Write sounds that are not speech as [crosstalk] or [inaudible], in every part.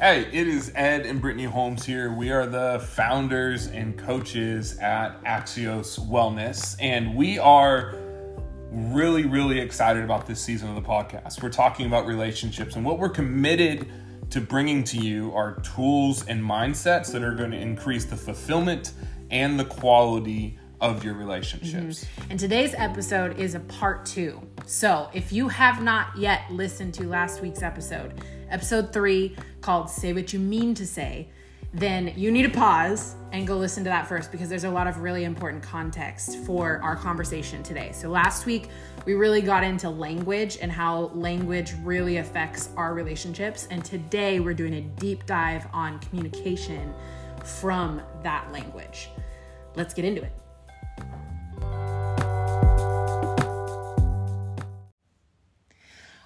Hey, it is Ed and Brittany Holmes here. We are the founders and coaches at Axios Wellness, and we are really, really excited about this season of the podcast. We're talking about relationships, and what we're committed to bringing to you are tools and mindsets that are going to increase the fulfillment and the quality of your relationships. Mm-hmm. And today's episode is a part two. So if you have not yet listened to last week's episode, episode three called Say What You Mean to Say, then you need to pause and go listen to that first because there's a lot of really important context for our conversation today. So last week, we really got into language and how language really affects our relationships. And today, we're doing a deep dive on communication from that language. Let's get into it.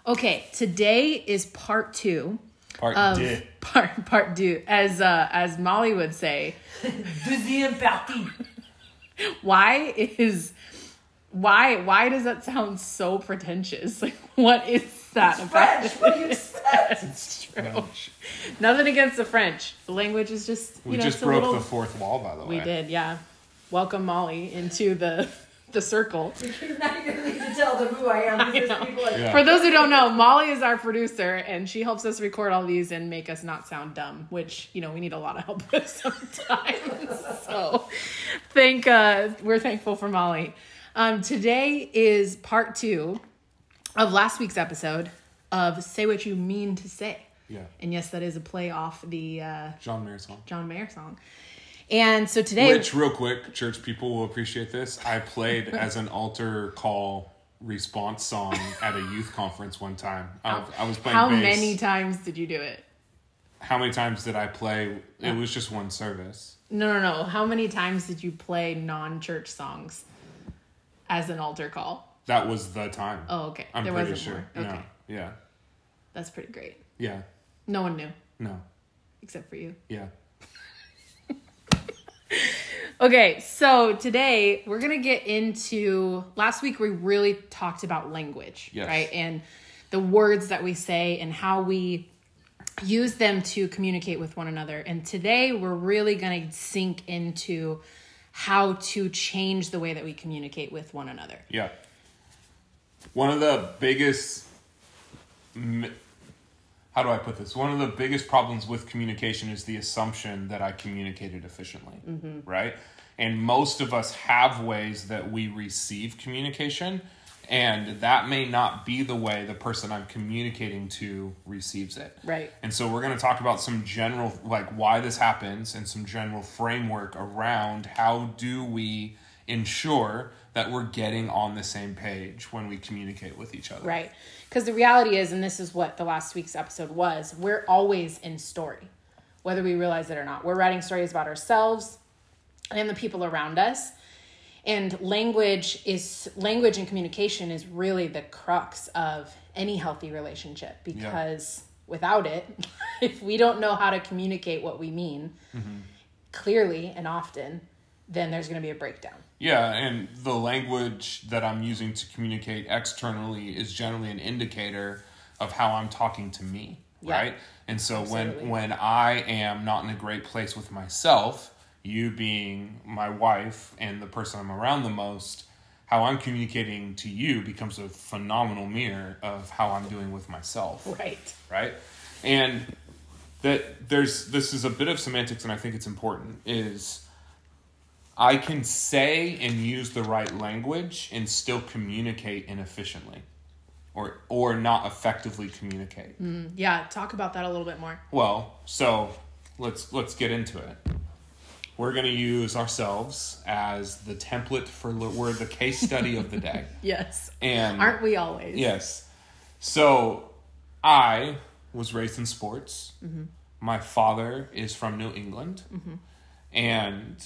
Okay, today is part two Part of two. [laughs] part part two, as uh, as Molly would say. [laughs] Deuxième partie. Why is why why does that sound so pretentious? [laughs] Like, what is that about? French. What do you expect? It's true. Nothing against the French. The language is just you We know, just it's broke little- the fourth wall, by the way. We did, yeah. Welcome Molly into the the circle. [laughs] You're not even need to tell them who I am because like Yeah. For those who don't know, Molly is our producer and she helps us record all these and make us not sound dumb, which, you know, we need a lot of help [laughs] with sometimes. [laughs] so thank uh we're thankful for Molly. Um today is part 2 of last week's episode of Say What You Mean to Say. Yeah. And yes, that is a play off the uh John Mayer song. John Mayer song. And so today Which, real quick, church people will appreciate this. I played [laughs] as an altar call response song at a youth conference one time. I, I was playing how bass. many times did you do it? How many times did I play? It was just one service. No, no, no. How many times did you play non-church songs as an altar call? That was the time. Oh, okay. I'm there pretty sure. more. Okay. No. Yeah. That's pretty great. Yeah. No one knew No. except for you. Yeah. Okay, so today we're going to get into last week we really talked about language, Yes. right? And the words that we say and how we use them to communicate with one another. And today we're really going to sink into how to change the way that we communicate with one another. Yeah. One of the biggest, how do I put this? One of the biggest problems with communication is the assumption that I communicated efficiently, mm-hmm. right? And most of us have ways that we receive communication, and that may not be the way the person I'm communicating to receives it. Right. And so we're going to talk about some general, like why this happens and some general framework around how do we ensure that we're getting on the same page when we communicate with each other. Right. Because the reality is, and this is what the last week's episode was, we're always in story, whether we realize it or not. We're writing stories about ourselves and the people around us. And language is language and communication is really the crux of any healthy relationship because without it, [laughs] if we don't know how to communicate what we mean mm-hmm. clearly and often, then there's going to be a breakdown. Yeah, and the language that I'm using to communicate externally is generally an indicator of how I'm talking to me, Yeah. right? And so Absolutely. when when I am not in a great place with myself, you being my wife and the person I'm around the most, how I'm communicating to you becomes a phenomenal mirror of how I'm doing with myself Right. right? And that there's this is a bit of semantics, and I think it's important. Is I can say and use the right language and still communicate inefficiently, or or not effectively communicate. Mm, yeah. Talk about that a little bit more. Well, so let's let's get into it. We're going to use ourselves as the template for we're the case study of the day, [laughs] Yes. and Aren't we always? Yes. So I was raised in sports. Mm-hmm. My father is from New England. Mm-hmm. And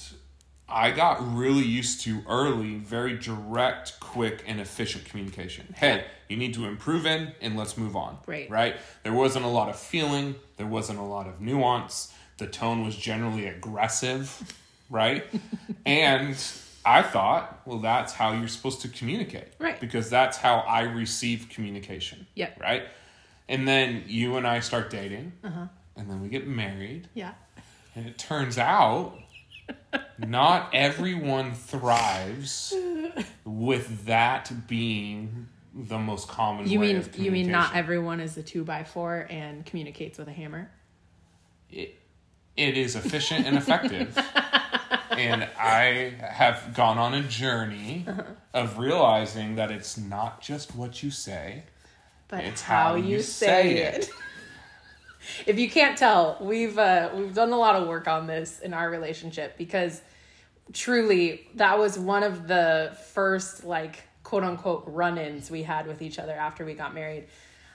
I got really used to early, very direct, quick, and efficient communication. Hey, you need to improve in, and let's move on. Right. Right? There wasn't a lot of feeling, there wasn't a lot of nuance. The tone was generally aggressive, [laughs] right? and I thought, well, that's how you're supposed to communicate. Right. Because that's how I receive communication. Yeah. Right? And then you and I start dating. Uh-huh. and then we get married, Yeah. and it turns out not everyone thrives with that being the most common You way mean you mean not everyone is a two by four and communicates with a hammer? it, it is efficient and effective. [laughs] and I have gone on a journey Uh-huh. of realizing that it's not just what you say, But It's how, how you you say, say it. If you can't tell, we've uh, we've done a lot of work on this in our relationship because truly that was one of the first like quote unquote run-ins we had with each other after we got married.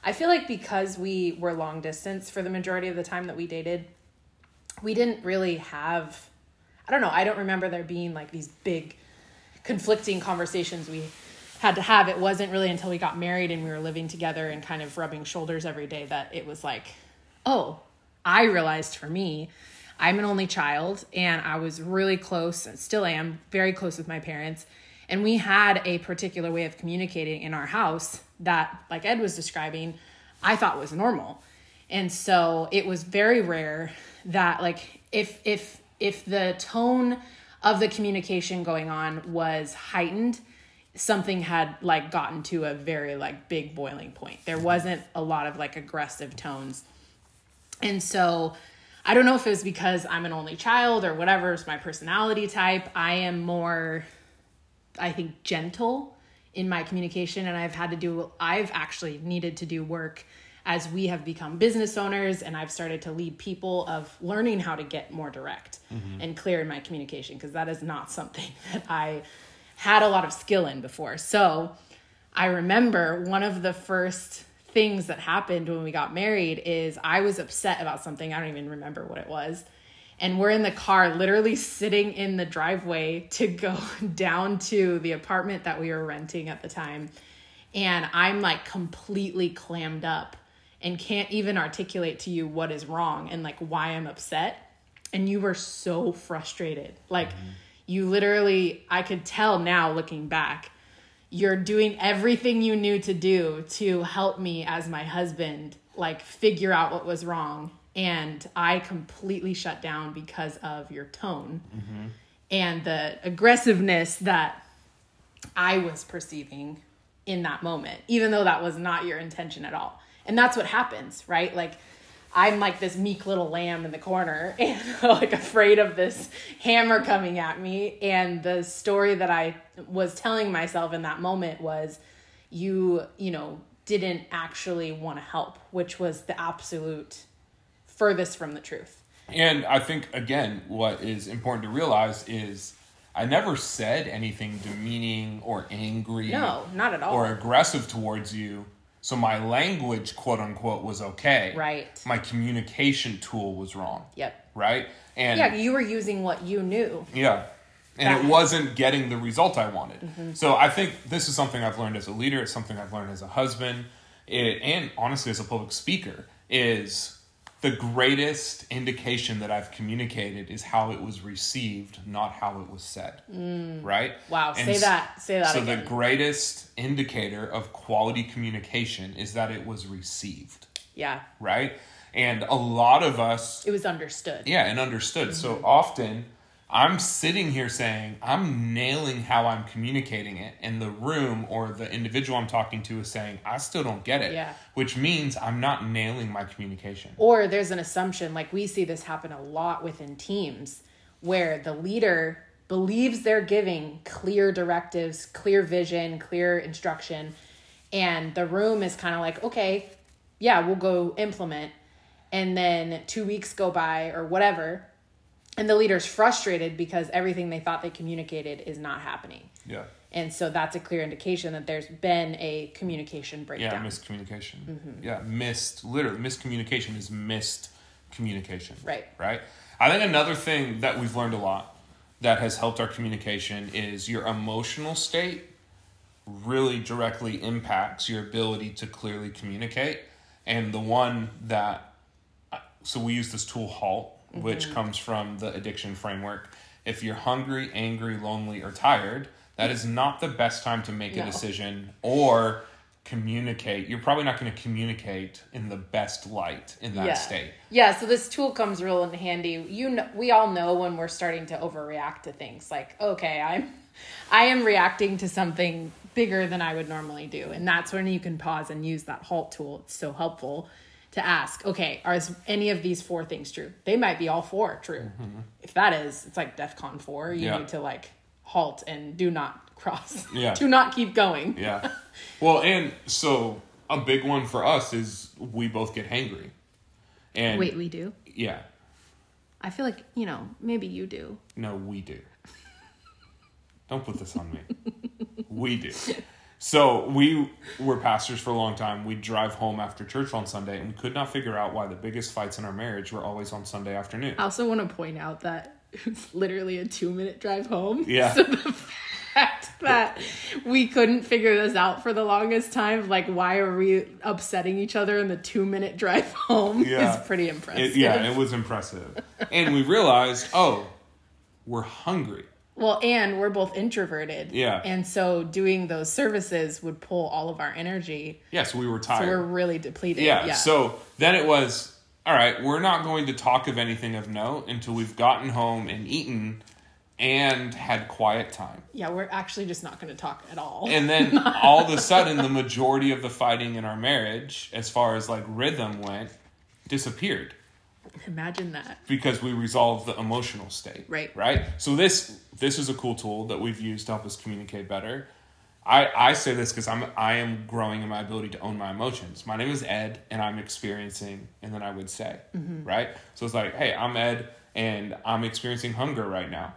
I feel like because we were long distance for the majority of the time that we dated, we didn't really have I don't know, I don't remember there being like these big conflicting conversations we had to have. It wasn't really until we got married and we were living together and kind of rubbing shoulders every day that it was like, oh, I realized for me, I'm an only child and I was really close, and still am, very close with my parents. And we had a particular way of communicating in our house that, like Ed was describing, I thought was normal. And so it was very rare that like if if if the tone of the communication going on was heightened, something had like gotten to a very like big boiling point. There wasn't a lot of like aggressive tones. And so I don't know if it was because I'm an only child or whatever is my personality type. I am more I think gentle in my communication and I've had to do I've actually needed to do work as we have become business owners and I've started to lead people of learning how to get more direct mm-hmm. and clear in my communication because that is not something [laughs] that I had a lot of skill in before. So I remember one of the first things that happened when we got married is I was upset about something. I don't even remember what it was. And we're in the car, literally sitting in the driveway to go [laughs] down to the apartment that we were renting at the time. And I'm like completely clammed up and can't even articulate to you what is wrong and like why I'm upset. And you were so frustrated. Like, mm-hmm. you literally, I could tell now looking back, you're doing everything you knew to do to help me as my husband like figure out what was wrong. And i completely shut down because of your tone mm-hmm. and the aggressiveness that i was perceiving in that moment even though that was not your intention at all. And that's what happens right? Like i'm like this meek little lamb in the corner [laughs] and like afraid of this hammer coming at me. And the story that i was telling myself in that moment was you you know didn't actually want to help which was the absolute furthest from the truth And I think again, what is important to realize is I never said anything demeaning or angry no not at all or aggressive towards you. So my language, quote unquote, was okay. right My communication tool was wrong. yep Right? And yeah you were using what you knew Yeah. And it wasn't getting the result I wanted. Mm-hmm. So I think this is something I've learned as a leader. It's something I've learned as a husband, it, and honestly as a public speaker. Is the greatest indication that I've communicated is how it was received, not how it was said. Mm. Right? wow And say that say that So again. the greatest indicator of quality communication is that it was received. yeah Right? And a lot of us it was understood yeah, and understood. So mm-hmm. often I'm sitting here saying, I'm nailing how I'm communicating it, and the room or the individual I'm talking to is saying, I still don't get it. Yeah. Which means I'm not nailing my communication. Or there's an assumption, like we see this happen a lot within teams, where the leader believes they're giving clear directives, clear vision, clear instruction, and the room is kind of like, okay, yeah, we'll go implement. And then two weeks go by or whatever, and the leader's frustrated because everything they thought they communicated is not happening. Yeah. And so that's a clear indication that there's been a communication Yeah, breakdown. miscommunication. Mm-hmm. Yeah, missed, literally, miscommunication is missed communication. Right. Right? I think another thing that we've learned a lot that has helped our communication is your emotional state really directly impacts your ability to clearly communicate. And the one that, so we use this tool HALT, which mm-hmm. comes from the addiction framework. If you're hungry, angry, lonely, or tired, that is not the best time to make a decision or communicate, you're probably not going to communicate in the best light in that yeah. state. Yeah, so this tool comes real in handy. You know, we all know when we're starting to overreact to things. Like, okay, I'm I am reacting to something bigger than I would normally do. And that's when you can pause and use that halt tool. It's so helpful to ask, okay, are any of these four things true? They might be all four true. Mm-hmm. If that is, it's like DEFCON 4. You Yeah. need to like halt and do not cross. Yeah. [laughs] do not keep going. Yeah. [laughs] Well, and so a big one for us is we both get hangry. And Wait, we do? yeah, I feel like, you know, maybe you do. no, we do. Don't put this on me. [laughs] we do. So we were pastors for a long time. We'd drive home after church on Sunday and we could not figure out why the biggest fights in our marriage were always on Sunday afternoon. I also want to point out that [laughs] it's literally a two minute drive home. Yeah. [laughs] So the fact that we couldn't figure this out for the longest time, like why are we upsetting each other in the two minute drive home, Yeah. is pretty impressive. It, yeah, it was impressive. And we realized, oh, we're hungry. Well, and we're both introverted. Yeah. And so doing those services would pull all of our energy. Yes, we were So tired. we're really depleted. Yeah, Yeah. So then it was, all right, we're not going to talk of anything of note until we've gotten home and eaten and had quiet time. yeah, we're actually just not going to talk at all. And then [laughs] all of a sudden, the majority of the fighting in our marriage, as far as like rhythm went, disappeared Imagine that. because we resolve the emotional state. Right. Right. So this this is a cool tool that we've used to help us communicate better. I, I say this because I'm I am growing in my ability to own my emotions. My name is Ed, and I'm experiencing, and then I would say, mm-hmm. right. So it's like, hey, I'm Ed, and I'm experiencing hunger right now,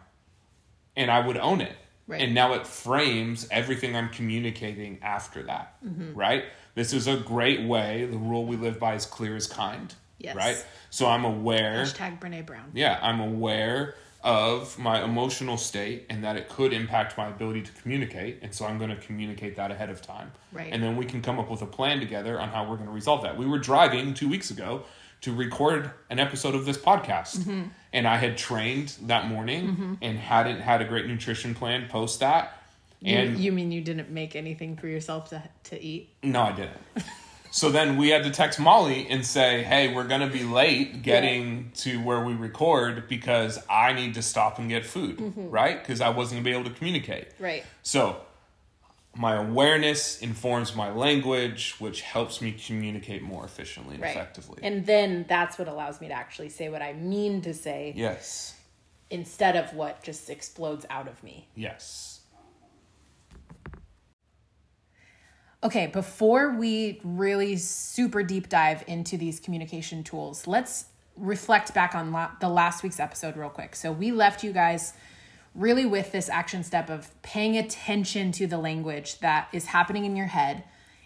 and I would own it. Right. And now it frames everything I'm communicating after that. Mm-hmm. Right. This is a great way. The rule we live by is clear as kind. Yes. Right. So I'm aware. Hashtag Brene Brown. Yeah, I'm aware of my emotional state and that it could impact my ability to communicate. And so I'm going to communicate that ahead of time. Right. And then we can come up with a plan together on how we're going to resolve that. We were driving two weeks ago to record an episode of this podcast. Mm-hmm. And I had trained that morning and hadn't had a great nutrition plan post that. You, And you mean you didn't make anything for yourself to, to eat? no, I didn't. [laughs] so then we had to text Molly and say, hey, we're going to be late getting to where we record because I need to stop and get food, Mm-hmm. right? Because I wasn't going to be able to communicate. Right. So my awareness informs my language, which helps me communicate more efficiently and Right. effectively. And then that's what allows me to actually say what I mean to say yes. instead of what just explodes out of me. Yes. Okay, before we really super deep dive into these communication tools, let's reflect back on la- the last week's episode real quick. So, we left you guys really with this action step of paying attention to the language that is happening in your head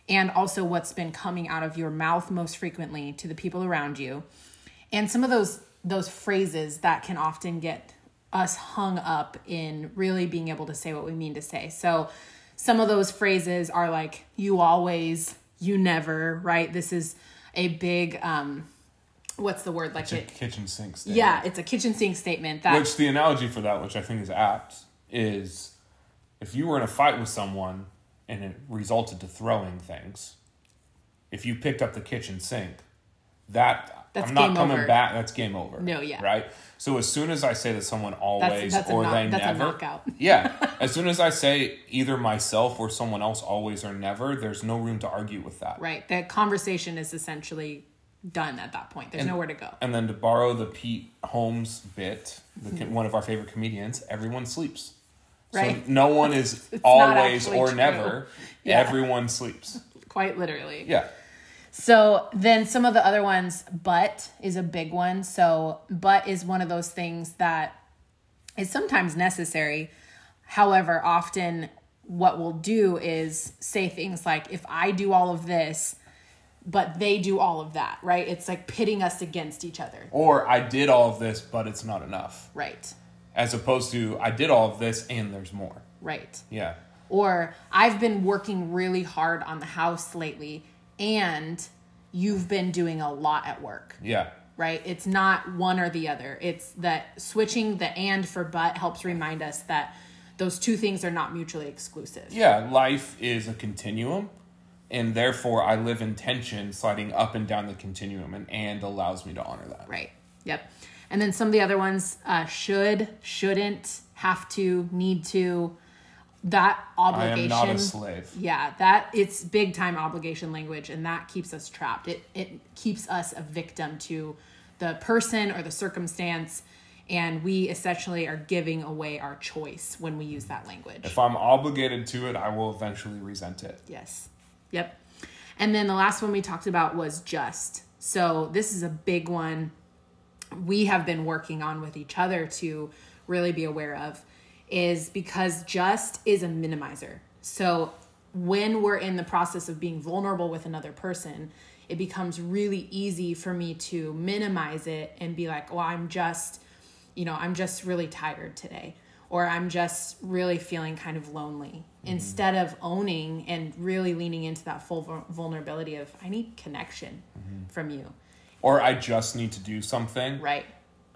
and also what's been coming out of your mouth most frequently to the people around you. And some of those those phrases that can often get us hung up in really being able to say what we mean to say. So some of those phrases are like you always, you never, right? This is a big um what's the word like It's a it kitchen sink statement. yeah, it's a kitchen sink statement that Which the analogy for that, which I think is apt, is if you were in a fight with someone and it resulted to throwing things, if you picked up the kitchen sink, that That's I'm not game coming over. back. That's game over. No, yeah. Right. So as soon as I say that someone always that's a or they that's a never, [laughs] yeah. [laughs] As soon as I say either myself or someone else always or never, there's no room to argue with that. right, the conversation is essentially done at that point. There's nowhere to go. And then to borrow the Pete Holmes bit, the, one of our favorite comedians, everyone sleeps. Right. So no one is [laughs] not always or true. never. Yeah. Everyone sleeps. Quite literally. Yeah. So then some of the other ones, but is a big one. So but is one of those things that is sometimes necessary. However, often what we'll do is say things like, if I do all of this, but they do all of that, right? It's like pitting us against each other. Or I did all of this, but it's not enough. Right. As opposed to I did all of this and there's more. Right. Yeah. Or I've been working really hard on the house lately and you've been doing a lot at work. Yeah. right? It's not one or the other. It's that switching the and for but helps remind us that those two things are not mutually exclusive. Yeah. Life is a continuum. and therefore I live in tension, sliding up and down the continuum, and and allows me to honor that. Right. Yep. And then some of the other ones uh, should, shouldn't, have to, need to. That I obligation. am not a slave. Yeah, that it's big time obligation language, and that keeps us trapped. It it keeps us a victim to the person or the circumstance, and we essentially are giving away our choice when we use that language. If I'm obligated to it, I will eventually resent it. Yes. Yep. And then the last one we talked about was just. So this is a big one we have been working on with each other to really be aware of is because just is a minimizer. So when we're in the process of being vulnerable with another person, it becomes really easy for me to minimize it and be like, well, I'm just, you know, I'm just really tired today. Or I'm just really feeling kind of lonely mm-hmm. instead of owning and really leaning into that full vulnerability of, I need connection mm-hmm. from you. Or I just need to do something. Right.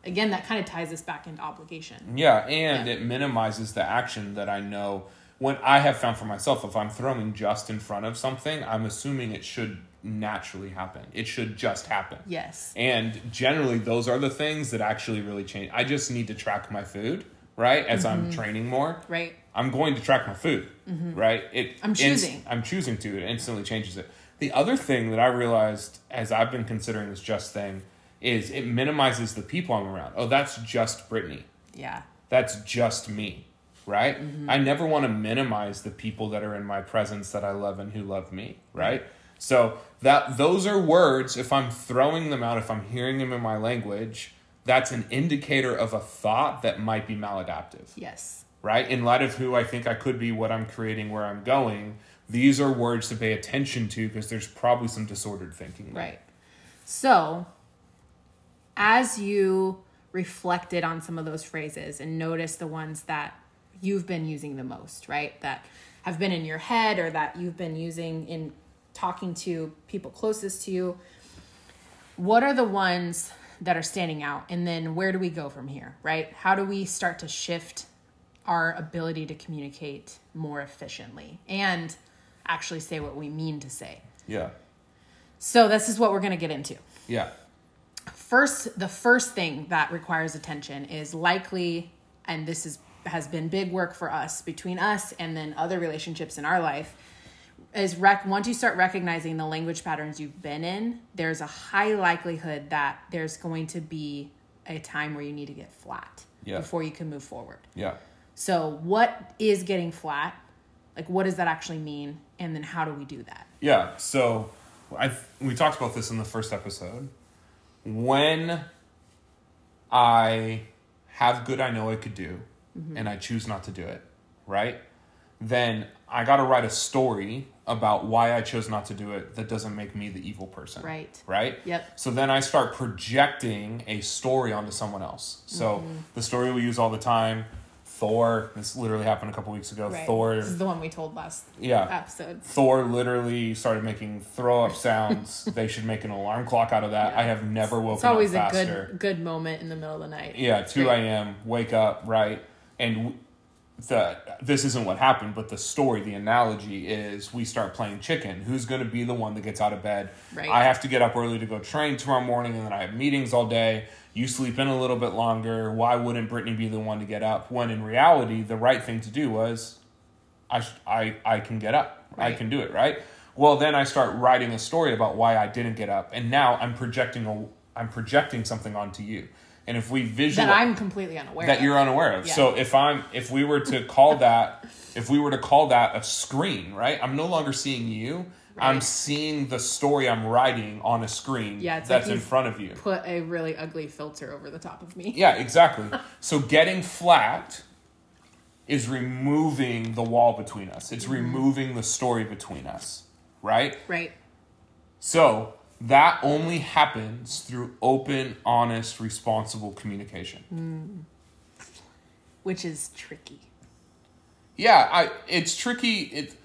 Again, that kind of ties us back into obligation. Yeah, and Yeah. it minimizes the action that I know. When I have found for myself, if I'm throwing just in front of something, I'm assuming it should naturally happen. It should just happen. Yes. And generally, those are the things that actually really change. I just need to track my food, right? As Mm-hmm. I'm training more, Right. I'm going to track my food, right? It. Mm-hmm. I'm inst- choosing. I'm choosing to. It instantly changes it. The other thing that I realized as I've been considering this just thing is it minimizes the people I'm around. Oh, that's just Brittany Yeah. that's just me right Mm-hmm. i never want to minimize the people that are in my presence that i love and who love me right so that those are words if i'm throwing them out if i'm hearing them in my language that's an indicator of a thought that might be maladaptive Yes. right in light of who i think i could be what i'm creating where i'm going these are words to pay attention to because there's probably some disordered thinking there. Right. So, as you reflected on some of those phrases and noticed the ones that you've been using the most, right? That have been in your head or that you've been using in talking to people closest to you, what are the ones that are standing out? And then where do we go from here, right? How do we start to shift our ability to communicate more efficiently and actually say what we mean to say? yeah So, this is what we're going to get into yeah first the first thing that requires attention is likely and this is has been big work for us between us and then other relationships in our life is rec- once you start recognizing the language patterns you've been in there's a high likelihood that there's going to be a time where you need to get flat Yeah. before you can move forward. Yeah. So what is getting flat? Like what does that actually mean? And then how do we do that? Yeah, so I we talked about this in the first episode. When I have good I know I could do mm-hmm. and I choose not to do it, right? Then I got to write a story about why I chose not to do it that doesn't make me the evil person. Right. Right? Yep. So then I start projecting a story onto someone else. So mm-hmm. the story we use all the time, Thor, this literally happened a couple weeks ago. Thor this is the one we told last yeah. episode Thor literally started making throw up [laughs] sounds. they should make an alarm clock out of that. I have never woken up It's always up a good good moment in the middle of the night. yeah, It's two a.m. Wake up right, and w- the this isn't what happened, but the story, the analogy is we start playing chicken. Who's going to be the one that gets out of bed? Right. I have to get up early to go train tomorrow morning, and then I have meetings all day. You sleep in a little bit longer. Why wouldn't Brittany be the one to get up? When in reality, the right thing to do was I, sh- I, I can get up. I can do it, right? Well, then I start writing a story about why I didn't get up, and now I'm projecting a, I'm projecting something onto you. And if we visualize That I'm completely unaware. that of. you're unaware of, Yeah. so if I'm, if we were to call that, if we were to call that a screen, right? I'm no longer seeing you. I'm seeing the story I'm writing on a screen Yeah, it's like that's in front of you. put a really ugly filter over the top of me. Yeah, [laughs] exactly. so getting flat is removing the wall between us. It's mm-hmm. removing the story between us, right? Right. So that only happens through open, honest, responsible communication. Hmm. Which is tricky. Yeah, I it's tricky. It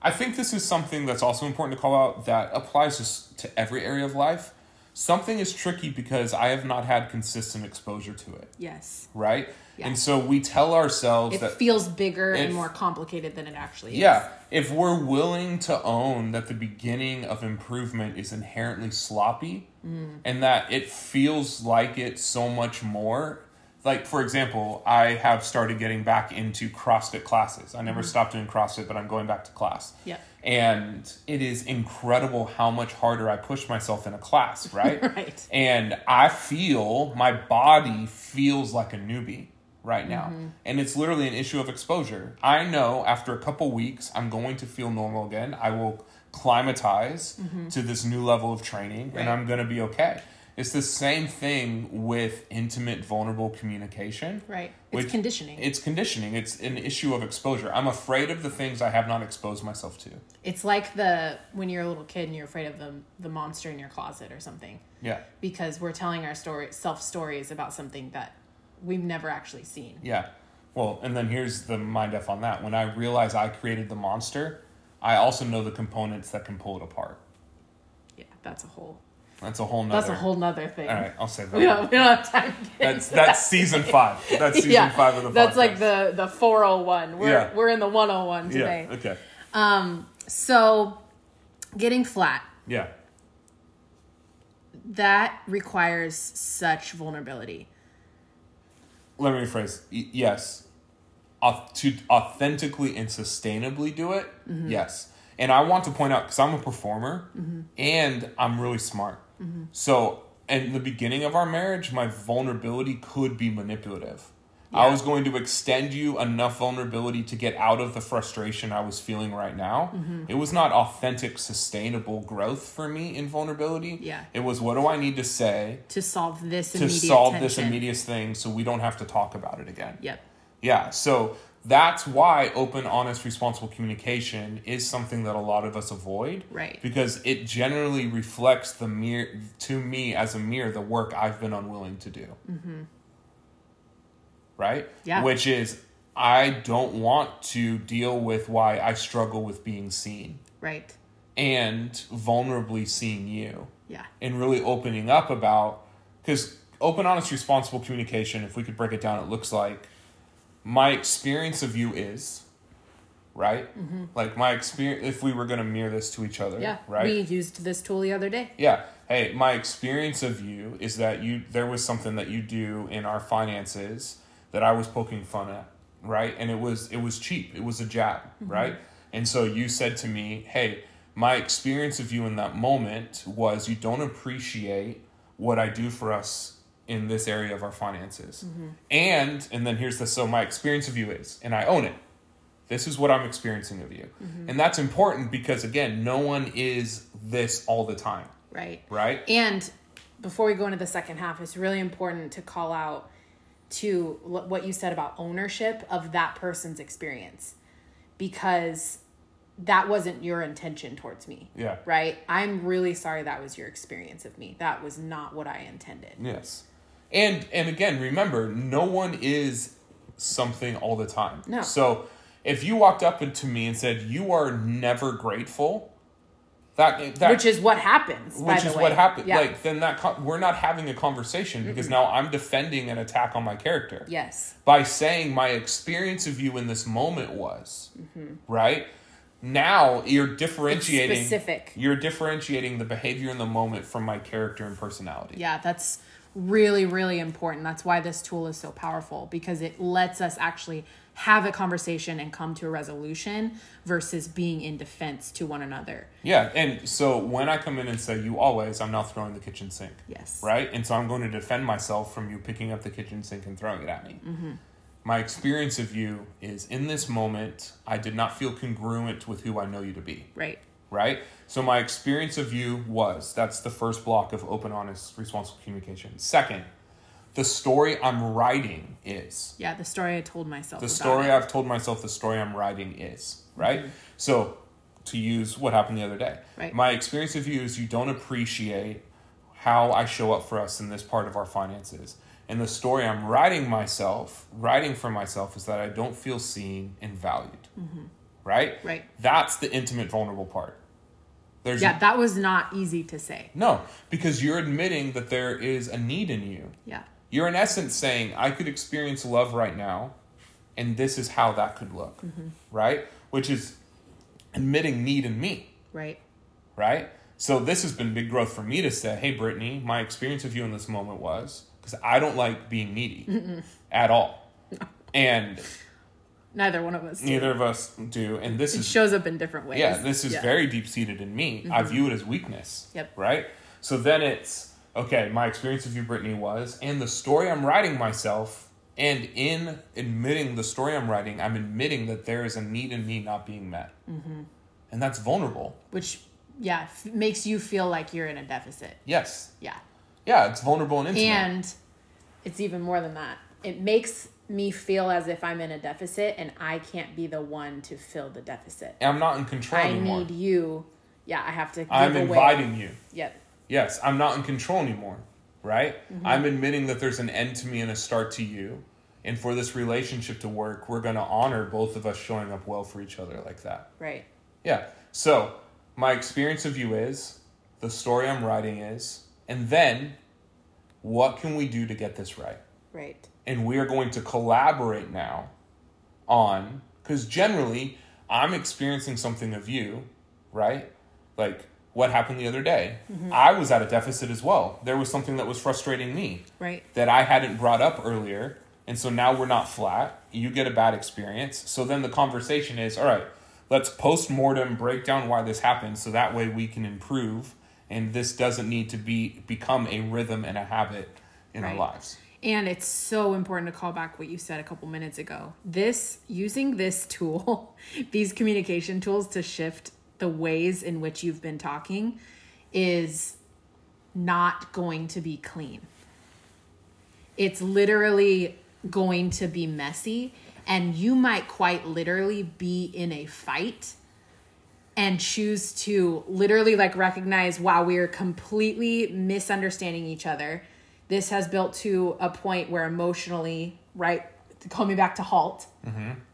I think this is something that's also important to call out that applies to, to every area of life. Something is tricky because I have not had consistent exposure to it, Yes. right? And so we tell ourselves It that feels bigger If- and more complicated than it actually is. yeah, if we're willing to own that the beginning of improvement is inherently sloppy Mm. and that it feels like it so much more. Like, for example, I have started getting back into CrossFit classes. I never stopped doing CrossFit, but I'm going back to class. Mm-hmm. Yeah. And it is incredible how much harder I push myself in a class, [laughs] right? Right. And I feel my body feels like a newbie right now. Mm-hmm. And it's literally an issue of exposure. I know after a couple weeks, I'm going to feel normal again. I will climatize to this new level of training and Mm-hmm. I'm going to be okay. It's the same thing with intimate, vulnerable communication. Right. It's conditioning. It's conditioning. It's an issue of exposure. I'm afraid of the things I have not exposed myself to. It's like the when you're a little kid and you're afraid of the the monster in your closet or something Yeah. because we're telling our story self stories about something that we've never actually seen. Yeah. Well, and then here's the mind f on that. When I realize I created the monster, I also know the components that can pull it apart. Yeah, that's a whole That's a whole nother. that's a whole nother thing. All right, I'll say that. We don't, we don't have time. To get That's that's that. season five. That's [laughs] season yeah, five of the. Podcast. That's like the the 401. We're Yeah. we're in the 101 today. Yeah. Okay. Um so getting flat Yeah. that requires such vulnerability. Let me rephrase. Yes. To authentically and sustainably do it. Mm-hmm. Yes. And I want to point out because I'm a performer and I'm really smart. Mm-hmm. So, in the beginning of our marriage, my vulnerability could be manipulative. I was going to extend you enough vulnerability to get out of the frustration I was feeling right now. Mm-hmm. It was not authentic, sustainable growth for me in vulnerability. Yeah. It was what do I need to say To solve this to solve this tension. immediate thing so we don't have to talk about it again. Yep. Yeah, so that's why open, honest, responsible communication is something that a lot of us avoid. Right. Because it generally reflects the mirror to me as a mirror the work I've been unwilling to do. Mm-hmm. Right? Yeah. Which is I don't want to deal with why I struggle with being seen Right. and vulnerably seeing you Yeah. and really opening up about because open honest responsible communication if we could break it down it looks like my experience of you is right like my experience if we were going to mirror this to each other Mm-hmm. Yeah. right We used this tool the other day. yeah hey my experience of you is that you there was something that you do in our finances that i was poking fun at right and it was it was cheap it was a jab right and so you said to me hey my experience of you in that moment was you don't appreciate what i do for us in this area of our finances mm-hmm. and and then here's the so my experience of you is and i own it this is what i'm experiencing of you mm-hmm. and that's important because again no one is this all the time Right. right? And before we go into the second half, it's really important to call out to what you said about ownership of that person's experience because that wasn't your intention towards me. Yeah. Right? I'm really sorry that was your experience of me. That was not what I intended. Yes. And and again, remember, no one is something all the time. No. So if you walked up to me and said you are never grateful, that that Which is what happens. by which is way. what happened. Yeah. Like then that we're not having a conversation because now I'm defending an attack on my character yes. by saying my experience of you in this moment was Mm-hmm. right. Now you're differentiating. specific. You're differentiating the behavior in the moment from my character and personality. Yeah, that's really, really important. That's why this tool is so powerful because it lets us actually have a conversation and come to a resolution versus being in defense to one another. Yeah, and so when I come in and say you always, I'm now throwing the kitchen sink. Yes. Right? And so I'm going to defend myself from you picking up the kitchen sink and throwing it at me. Mm-hmm. My experience of you is in this moment, I did not feel congruent with who I know you to be. Right. Right? So my experience of you was that's the first block of open, honest, responsible communication. Second, the story I'm writing is Yeah, the story I told myself. the story it. I've told myself, the story I'm writing is, right? Mm-hmm. So, to use what happened the other day, Right. my experience of you is you don't appreciate how I show up for us in this part of our finances. And the story I'm writing myself, writing for myself, is that I don't feel seen and valued, mm-hmm. right? Right. That's the intimate, vulnerable part. There's Yeah, that was not easy to say. no, because you're admitting that there is a need in you. Yeah. You're in essence saying, I could experience love right now, and this is how that could look. Mm-hmm. Right? Which is admitting need in me. Right. right? So this has been big growth for me to say, hey, Brittany, my experience of you in this moment was because I don't like being needy at all, [laughs] and Neither one of us. do. neither of us do. And this It is shows up in different ways. yeah, this is Yeah. very deep seated in me. I view it as weakness. Yep. Right. So then it's okay. My experience of you, Brittany, was, and the story I'm writing myself. And in admitting the story I'm writing, I'm admitting that there is a need in me not being met. Mm-hmm. And that's vulnerable. which yeah f- makes you feel like you're in a deficit. Yes. Yeah. Yeah, it's vulnerable and intimate. And it's even more than that. It makes me feel as if I'm in a deficit and I can't be the one to fill the deficit. I'm not in control I anymore. need you. Yeah, I have to give I'm away. inviting you. Yep. Yes, I'm not in control anymore, right? Mm-hmm. I'm admitting that there's an end to me and a start to you. And for this relationship to work, we're going to honor both of us showing up well for each other like that. Right. Yeah. So, my experience of you is, the story I'm writing is, and then what can we do to get this right? Right. and we are going to collaborate now on because generally i'm experiencing something of you right? Like what happened the other day? Mm-hmm. I was at a deficit as well. There was something that was frustrating me Right. that i hadn't brought up earlier and so now we're not flat. You get a bad experience. So then the conversation is all right let's post-mortem break down why this happened so that way we can improve and this doesn't need to be become a rhythm and a habit in our lives And it's so important to call back what you said a couple minutes ago. This, using this [laughs] tool, these communication tools to shift the ways in which you've been talking is not going to be clean. It's literally going to be messy, and you might quite literally be in a fight and choose to literally like recognize wow we are completely misunderstanding each other this has built to a point where emotionally right Call me back to halt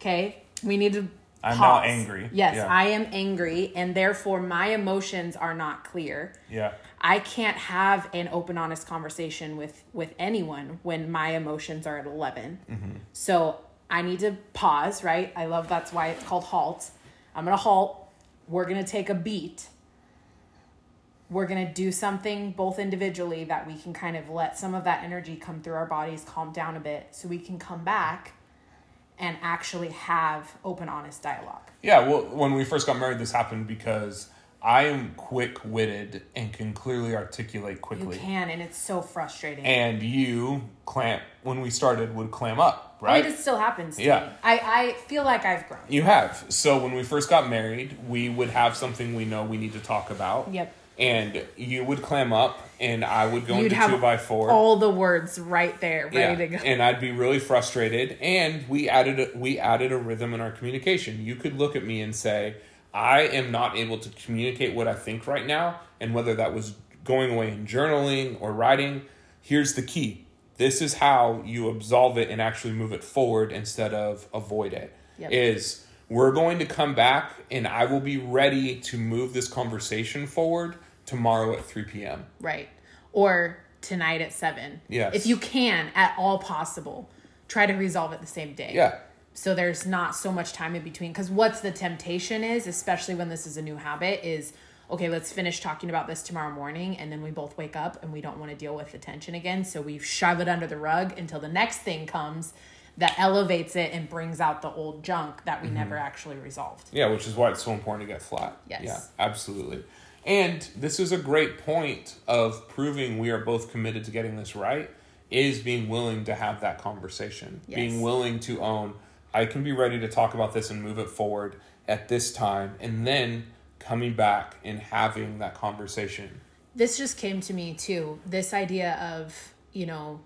okay we need to Mm-hmm. I'm now angry. yes Yeah. i am angry and therefore my emotions are not clear Yeah. I can't have an open, honest conversation with with anyone when my emotions are at 11. Mm-hmm. So I need to pause. Right? I love that's why it's called halt. I'm gonna halt. We're gonna take a beat. We're gonna do something both individually that we can kind of let some of that energy come through our bodies, calm down a bit, so we can come back and actually have open, honest dialogue. Yeah, well, when we first got married, this happened because I am quick witted and can clearly articulate You quickly. can, and it's so frustrating. And you clamp, when we started, would clam up, I right? mean, it still happens to Yeah. me. I, I feel like I've grown. You have. So when we first got married, we would have something we know we need to talk about. Yep. And you would clam up, and I would go You'd into two by four. all the words right there, ready yeah, to go. and I'd be really frustrated. And we added a, we added a rhythm in our communication. You could look at me and say, "I am not able to communicate what I think right now," and whether that was going away and journaling or writing. Here's the key: this is how you absolve it and actually move it forward instead of avoid it. Yep. Is we're going to come back, and I will be ready to move this conversation forward tomorrow at three p.m. right. Or tonight at seven. Yes. If you can, at all possible, try to resolve it the same day. Yeah. So there's not so much time in between. Because what's the temptation is, especially when this is a new habit, is okay, let's finish talking about this tomorrow morning. And then we both wake up and we don't want to deal with the tension again. So we shove it under the rug until the next thing comes that elevates it and brings out the old junk that we mm-hmm. never actually resolved. Yeah, which is why it's so important to get flat. Yes. Yeah, absolutely. And this is a great point of proving we are both committed to getting this right is being willing to have that conversation. Yes. Being willing to own I can be ready to talk about this and move it forward at this time and then coming back and having that conversation. this just came to me too this idea of you know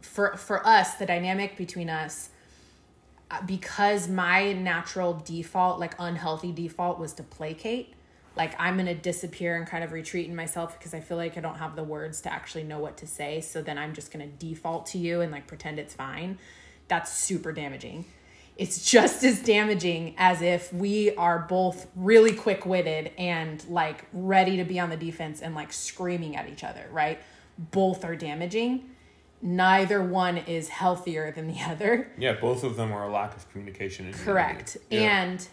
for for us the dynamic between us uh, because my natural default like unhealthy default was to placate like i'm gonna disappear and kind of retreat in myself because i feel like i don't have the words to actually know what to say so then i'm just gonna default to you and like pretend it's fine that's super damaging it's [laughs] just as damaging as if we are both really quick-witted and like ready to be on the defense and like screaming at each other, right? Both are damaging. Neither one is healthier than the [laughs] other. Yeah, both of them are a lack of communication. Correct. Yeah. And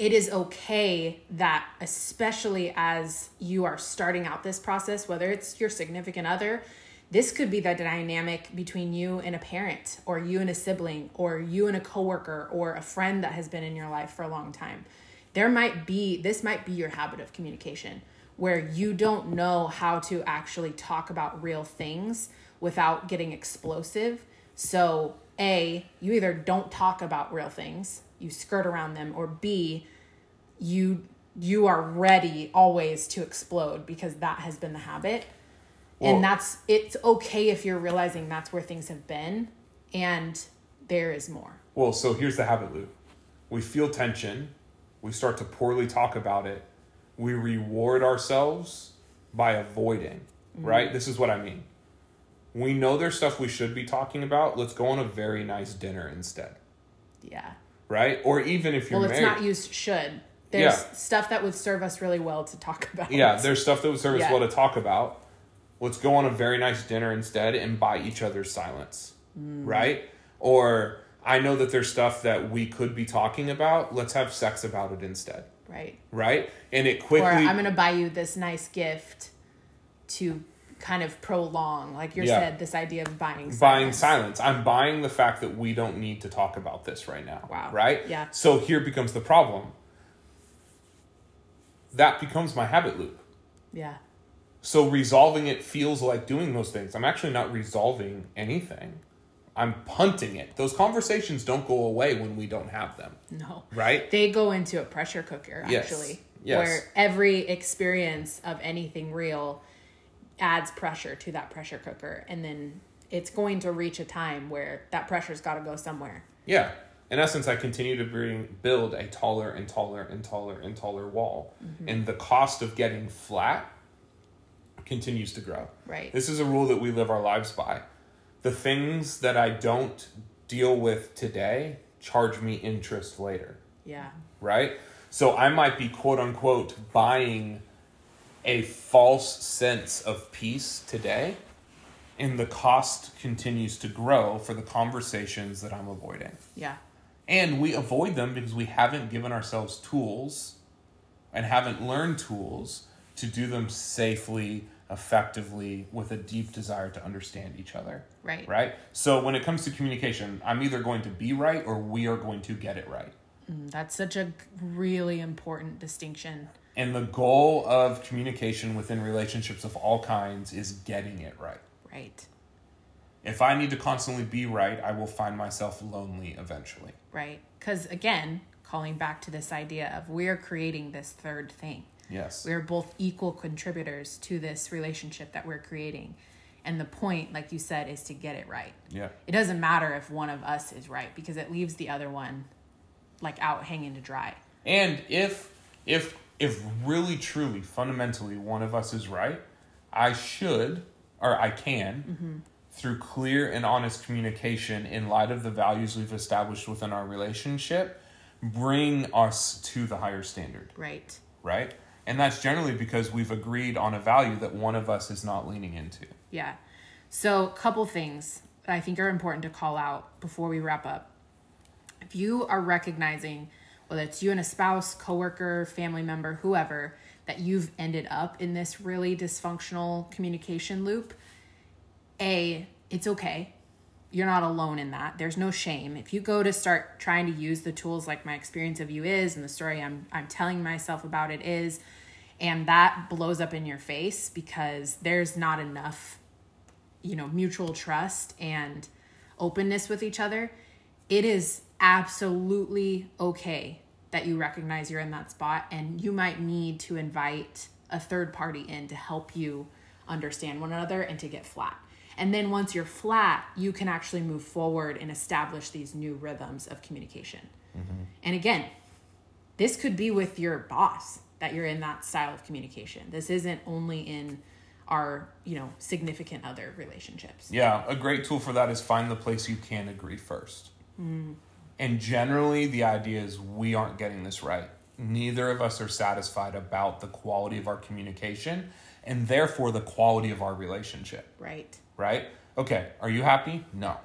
it is okay that, especially as you are starting out this process, whether it's your significant other, this could be the dynamic between you and a parent, or you and a sibling, or you and a coworker, or a friend that has been in your life for a long time. There might be, this might be your habit of communication where you don't know how to actually talk about real things without getting explosive. So, A, you either don't talk about real things, you skirt around them, or B, you you are ready always to explode because that has been the habit. Well- and that's it's okay if you're realizing that's where things have been and there is more. Well, so here's the habit loop. We feel tension. We start to poorly talk about it. We reward ourselves by avoiding, mm-hmm. right? This is what I mean. We know there's stuff we should be talking about. Let's go on a very nice dinner instead, Yeah. Right? Or even if you're Well, it's married. not used should. There's Yeah. stuff that would serve us really well to talk [laughs] about. yeah, there's stuff that would serve us well to talk about. Let's go on a very nice dinner instead and buy each other's silence, Mm. right? Or I know that there's stuff that we could be talking about. Let's have sex about it instead, right. right? And it Or quickly. I'm gonna buy you this nice gift to kind of prolong, like you Yeah. said, this idea of buying buying silence. silence. I'm buying the fact that we don't need to talk about this right now. Wow. Right? Yeah. So here becomes the problem. That becomes my habit loop. Yeah. So resolving it feels like doing those things. I'm actually not resolving anything. I'm punting it. Those conversations don't go away when we don't have them. No. Right? They go into a pressure cooker Yes. actually. Yes. Where every experience of anything real adds pressure to that pressure cooker and then it's going to reach a time where that pressure's got to go somewhere. Yeah. In essence, I continue to bring build a taller and taller and taller and taller wall. Mm-hmm. And the cost of getting flat continues to grow. Right. This is a rule that we live our lives by. The things that I don't deal with today charge me interest later, Yeah. right? So I might be quote unquote buying a false sense of peace today, and the cost continues to grow for the conversations that I'm avoiding. Yeah. And we avoid them because we haven't given ourselves tools and haven't learned tools to do them safely, effectively, with a deep desire to understand each other. Right. Right? So when it comes to communication, I'm either going to be right or we are going to get it right. Mm, that's such a really important distinction. And the goal of communication within relationships of all kinds is getting it right. Right. If I need to constantly be right, I will find myself lonely eventually. Right. Because again, calling back to this idea of we're creating this third thing. Yes. We're both equal contributors to this relationship that we're creating. And the point, like you said, is to get it right. yeah. It doesn't matter if one of us is right because it leaves the other one like out hanging to dry. And if if if really truly fundamentally one of us is right, I should or I can mm-hmm. through clear and honest communication in light of the values we've established within our relationship bring us to the higher standard, Right. right? And that's generally because we've agreed on a value that one of us is not leaning into. Yeah. So, a couple things that I think are important to call out before we wrap up. If you are recognizing, whether it's you and a spouse, coworker, family member, whoever, that you've ended up in this really dysfunctional communication loop, A, it's okay. You're not alone in that. There's no shame. If you go to start trying to use the tools like my experience of you is and the story I'm I'm telling myself about it is, and that blows up in your face because there's not enough you know mutual trust and openness with each other it is absolutely okay that you recognize you're in that spot and you might need to invite a third party in to help you understand one another and to get flat. And then once you're flat you can actually move forward and establish these new rhythms of communication. Mm-hmm. And again this could be with your boss that you're in that style of communication. This isn't only in our you know significant other relationships. Yeah, a great tool for that is find the place you can agree first. Mm. And generally, the idea is we aren't getting this right. Neither of us are satisfied about the quality of our communication and therefore the quality of our relationship, Right. right? Okay, are you happy? No.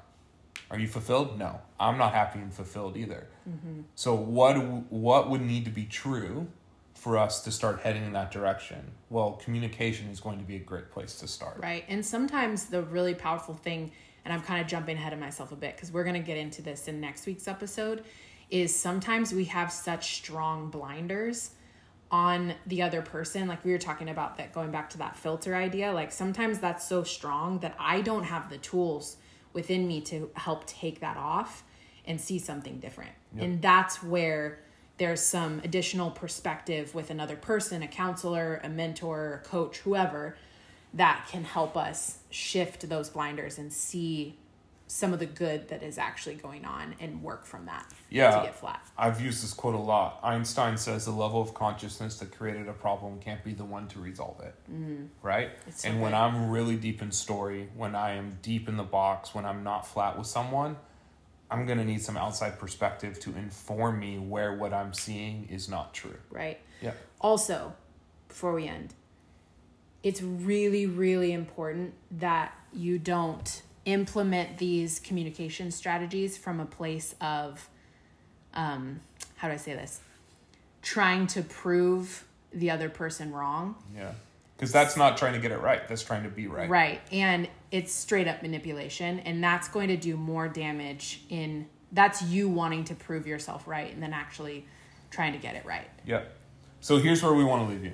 Are you fulfilled? No. I'm not happy and fulfilled either. Mm-hmm. So what what would need to be true for us to start heading in that direction? Well, communication is going to be a great place to start. Right. And sometimes the really powerful thing, and I'm kind of jumping ahead of myself a bit because we're going to get into this in next week's episode, is sometimes we have such strong blinders on the other person. Like we were talking about that, going back to that filter idea. Like sometimes that's so strong that I don't have the tools within me to help take that off and see something different. And that's where there's some additional perspective with another person, a counselor, a mentor, a coach, whoever, that can help us shift those blinders and see some of the good that is actually going on and work from that Yeah. to get flat. I've used this quote a lot. Einstein says the level of consciousness that created a problem can't be the one to resolve it. Mm. Right? It's so and when. I'm really deep in story, when I am deep in the box, when I'm not flat with someone, I'm going to need some outside perspective to inform me where what I'm seeing is not true. Right. Yeah. Also, before we end, it's really, really important that you don't implement these communication strategies from a place of, um, how do I say this? Trying to prove the other person wrong. Yeah. Because that's not trying to get it right. That's trying to be right. Right. And it's straight up manipulation. And that's going to do more damage in that's you wanting to prove yourself right and then actually trying to get it right. Yeah. So here's where we want to leave you.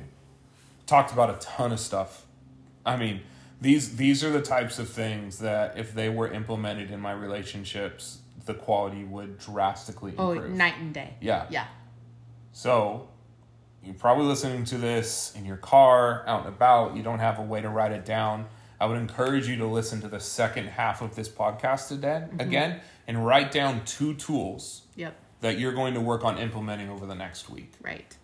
Talked about a ton of stuff. I mean, these these are the types of things that if they were implemented in my relationships, the quality would drastically oh, improve. Oh, night and day. Yeah. Yeah. So you're probably listening to this in your car, out and about. You don't have a way to write it down. I would encourage you to listen to the second half of this podcast today, mm-hmm. again and write down two tools Yep. that you're going to work on implementing over the next week. Right.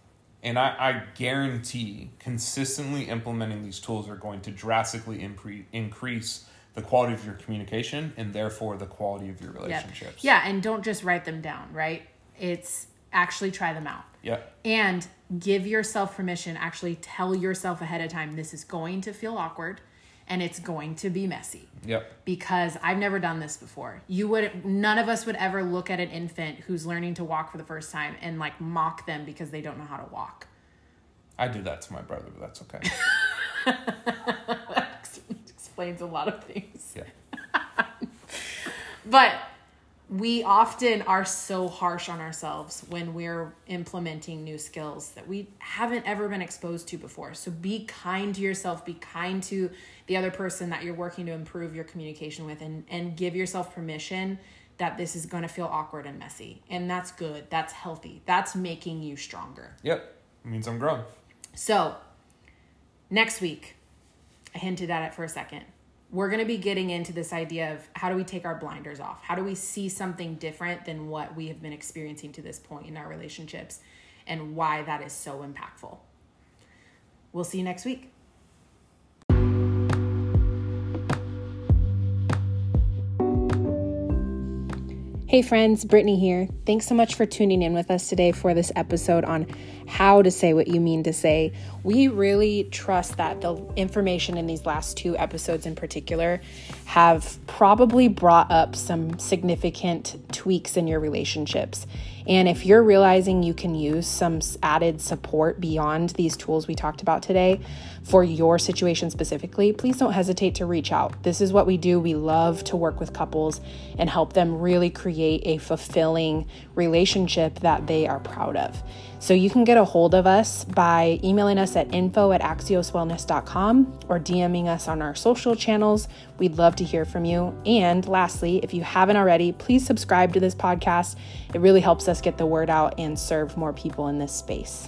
And I, I guarantee consistently implementing these tools are going to drastically impre- increase the quality of your communication and therefore the quality of your Yep. relationships. Yeah, and don't just write them down, right? It's actually try them out. Yeah. And give yourself permission, actually tell yourself ahead of time this is going to feel awkward and it's going to be messy. Yep. because I've never done this before. You would none of us would ever look at an infant who's learning to walk for the first time and like mock them because they don't know how to walk. I do that to my brother, but that's okay. [laughs] Explains a lot of things. Yeah. [laughs] But we often are so harsh on ourselves when we're implementing new skills that we haven't ever been exposed to before. So be kind to yourself, be kind to the other person that you're working to improve your communication with and and give yourself permission that this is going to feel awkward and messy. And that's good. That's healthy. That's making you stronger. Yep. It means I'm grown. So, next week, I hinted at it for a second. We're going to be getting into this idea of how do we take our blinders off? How do we see something different than what we have been experiencing to this point in our relationships and why that is so impactful? We'll see you next week. Hey friends, Brittany here. Thanks so much for tuning in with us today for this episode on how to say what you mean to say. We really trust that the information in these last two episodes in particular have probably brought up some significant tweaks in your relationships. And if you're realizing you can use some added support beyond these tools we talked about today for your situation specifically, please don't hesitate to reach out. This is what we do. We love to work with couples and help them really create a fulfilling relationship that they are proud of. So you can get a hold of us by emailing us at info at axioswellness.com or DMing us on our social channels. We'd love to hear from you. And lastly, if you haven't already, please subscribe to this podcast. It really helps us get the word out and serve more people in this space.